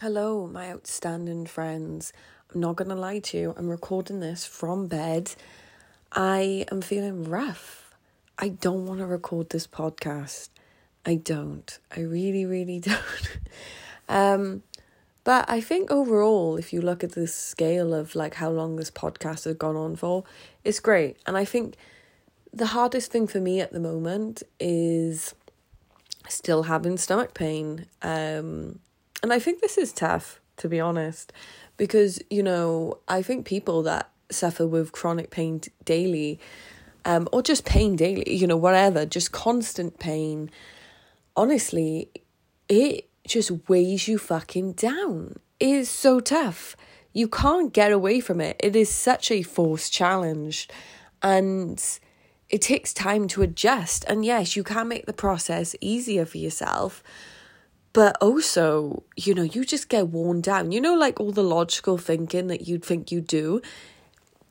Hello, my outstanding friends. I'm not gonna lie to you, I'm recording this from bed. I am feeling rough. I don't want to record this podcast. I don't. I really, really don't. um, but I think overall, if you look at the scale of like how long this podcast has gone on for, it's great. And I think the hardest thing for me at the moment is still having stomach pain. Um, and I think this is tough, to be honest, because, you know, I think people that suffer with chronic pain daily, um, or just pain daily, you know, whatever, just constant pain, honestly, it just weighs you fucking down. It is so tough. You can't get away from it. It is such a forced challenge. And it takes time to adjust. And yes, you can make the process easier for yourself but also, you know, you just get worn down. You know, like all the logical thinking that you'd think you do,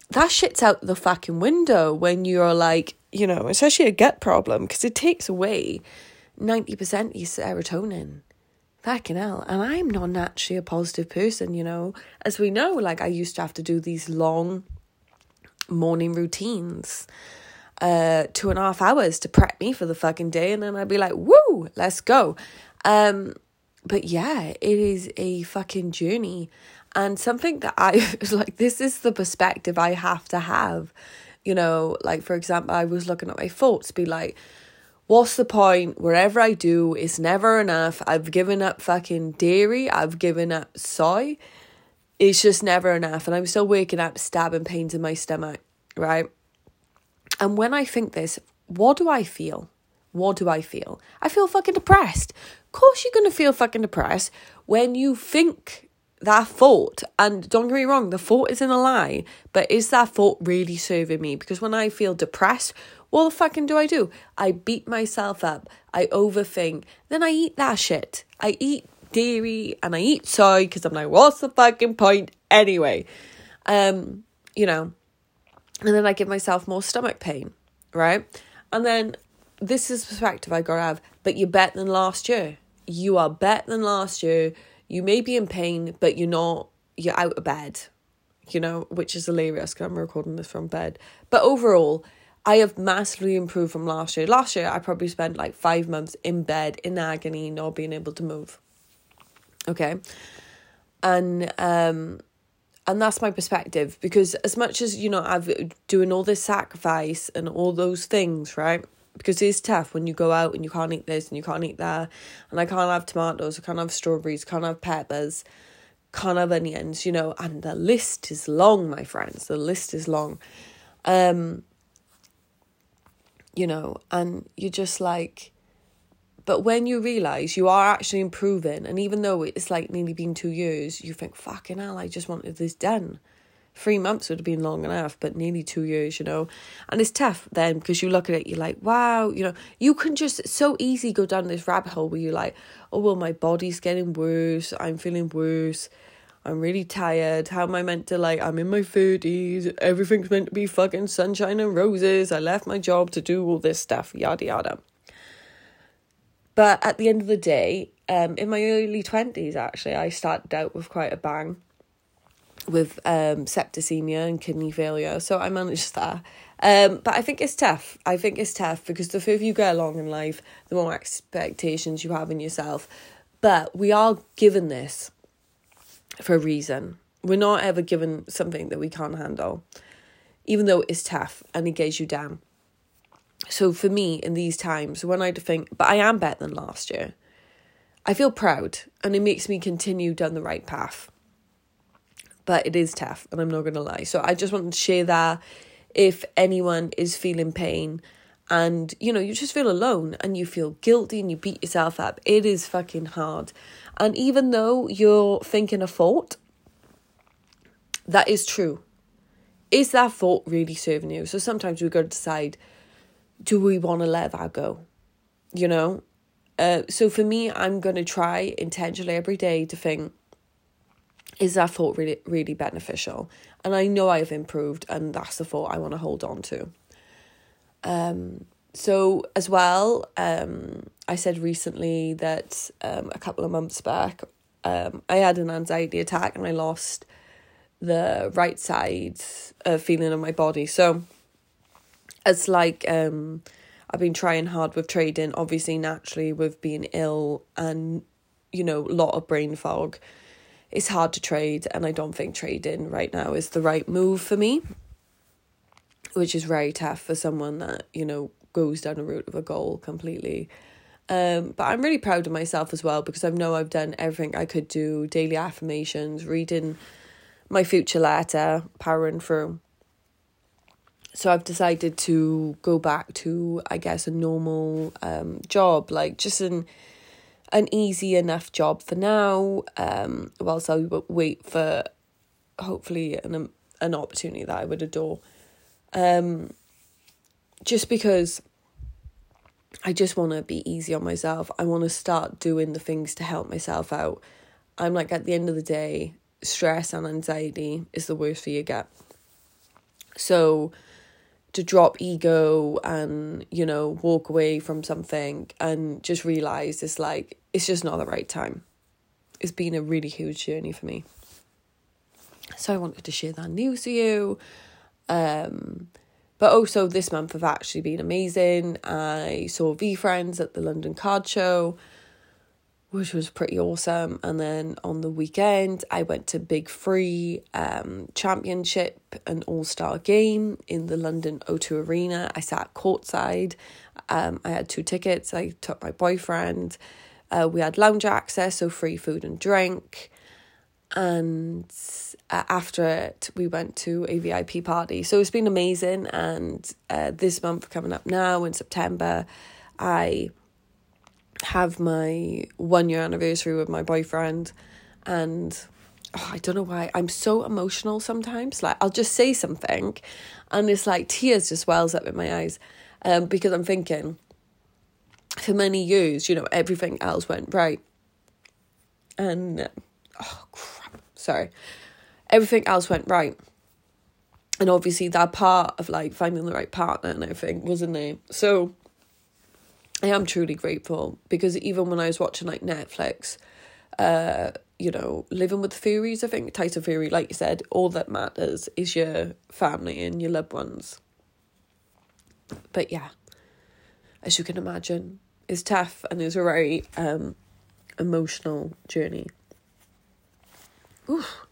that shit's out the fucking window when you're like, you know, especially a gut problem, because it takes away 90% of your serotonin. Fucking hell. And I'm not naturally a positive person, you know. As we know, like I used to have to do these long morning routines, uh, two and a half hours to prep me for the fucking day. And then I'd be like, woo, let's go. Um, but yeah, it is a fucking journey. And something that I was like, this is the perspective I have to have. You know, like for example, I was looking at my thoughts, be like, what's the point? Wherever I do, it's never enough. I've given up fucking dairy, I've given up soy. It's just never enough. And I'm still waking up stabbing pains in my stomach, right? And when I think this, what do I feel? What do I feel? I feel fucking depressed. Of course, you're going to feel fucking depressed when you think that thought. And don't get me wrong, the thought isn't a lie, but is that thought really serving me? Because when I feel depressed, what the fucking do I do? I beat myself up. I overthink. Then I eat that shit. I eat dairy and I eat soy because I'm like, what's the fucking point anyway? Um, you know, and then I give myself more stomach pain, right? And then this is perspective I gotta have, but you're better than last year. You are better than last year. You may be in pain, but you're not, you're out of bed, you know, which is hilarious because I'm recording this from bed. But overall, I have massively improved from last year. Last year, I probably spent like five months in bed in agony, not being able to move. Okay. And, um, and that's my perspective because as much as you know i've doing all this sacrifice and all those things right because it's tough when you go out and you can't eat this and you can't eat that and I can't have tomatoes, I can't have strawberries, can't have peppers, can't have onions, you know, and the list is long, my friends. The list is long. Um you know, and you're just like but when you realise you are actually improving and even though it's like nearly been two years, you think, fucking hell, I just wanted this done three months would have been long enough, but nearly two years, you know. And it's tough then because you look at it, you're like, wow, you know, you can just so easy go down this rabbit hole where you're like, oh, well, my body's getting worse, I'm feeling worse. I'm really tired. How am I meant to like? I'm in my 30s. Everything's meant to be fucking sunshine and roses. I left my job to do all this stuff, yada yada. But at the end of the day, um, in my early 20s, actually, I started out with quite a bang with um, septicemia and kidney failure. So I managed that. Um, but I think it's tough. I think it's tough because the further you go along in life, the more expectations you have in yourself. But we are given this for a reason. We're not ever given something that we can't handle, even though it's tough and it gets you down. So for me, in these times, when I think, but I am better than last year, I feel proud and it makes me continue down the right path but it is tough and I'm not going to lie. So I just wanted to share that if anyone is feeling pain and you know you just feel alone and you feel guilty and you beat yourself up it is fucking hard. And even though you're thinking a thought that is true. Is that thought really serving you? So sometimes we've got to decide do we want to let that go? You know? Uh, so for me i'm going to try intentionally every day to think is that thought really really beneficial and i know i've improved and that's the thought i want to hold on to um so as well um i said recently that um a couple of months back um, I had an anxiety attack and I lost the right side of feeling of my body. So it's like um, I've been trying hard with trading, obviously naturally with being ill and you know, a lot of brain fog. It's hard to trade and I don't think trading right now is the right move for me. Which is very tough for someone that, you know, goes down the route of a goal completely. Um, but I'm really proud of myself as well because I know I've done everything I could do daily affirmations, reading my future letter, powering through. So I've decided to go back to, I guess, a normal um, job, like just an an easy enough job for now. Um, whilst I wait for hopefully an an opportunity that I would adore. Um, just because I just want to be easy on myself. I want to start doing the things to help myself out. I'm like, at the end of the day, stress and anxiety is the worst for you get. So, to drop ego and, you know, walk away from something and just realize it's like, it's just not the right time. It's been a really huge journey for me. So, I wanted to share that news with you. Um, but also, this month have actually been amazing. I saw v friends at the London Card Show, which was pretty awesome. And then on the weekend, I went to BIG3 um, Championship, an all star game in the London O2 Arena. I sat courtside. Um, I had two tickets. I took my boyfriend. Uh, we had lounge access, so free food and drink and uh, after it we went to a vip party so it's been amazing and uh, this month coming up now in september i have my one year anniversary with my boyfriend and oh, i don't know why i'm so emotional sometimes like i'll just say something and it's like tears just wells up in my eyes um, because i'm thinking for many years you know everything else went right and oh crap, sorry, everything else went right. And obviously, that part of like finding the right partner and everything wasn't there. So I am truly grateful because even when I was watching like Netflix, uh, you know, living with the Furies, I think Tyson Fury, like you said, all that matters is your family and your loved ones. But yeah, as you can imagine, it's tough and it's a very um, emotional journey. Oof.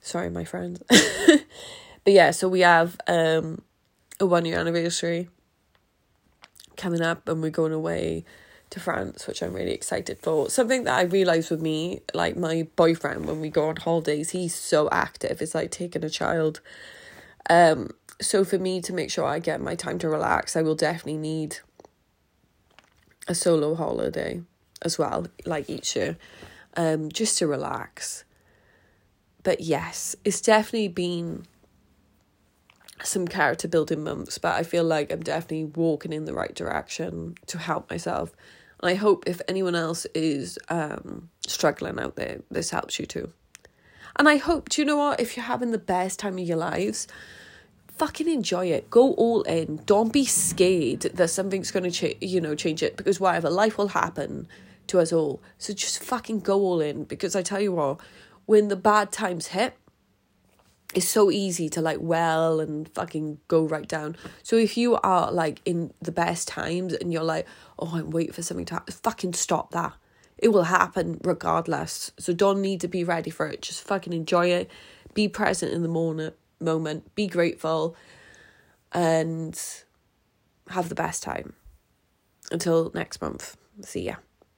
Sorry, my friend. but yeah, so we have um a one year anniversary coming up and we're going away to France, which I'm really excited for. Something that I realised with me, like my boyfriend, when we go on holidays, he's so active. It's like taking a child. Um, so for me to make sure I get my time to relax, I will definitely need a solo holiday as well, like each year, um, just to relax but yes, it's definitely been some character building months, but I feel like I'm definitely walking in the right direction to help myself. And I hope if anyone else is um, struggling out there, this helps you too. And I hope, do you know what? If you're having the best time of your lives, fucking enjoy it. Go all in. Don't be scared that something's going to you know, change it because whatever, life will happen to us all. So just fucking go all in because I tell you what, when the bad times hit, it's so easy to like well and fucking go right down. So if you are like in the best times and you're like, oh, I'm waiting for something to happen, fucking stop that. It will happen regardless. So don't need to be ready for it. Just fucking enjoy it. Be present in the moment. Moment. Be grateful, and have the best time. Until next month. See ya.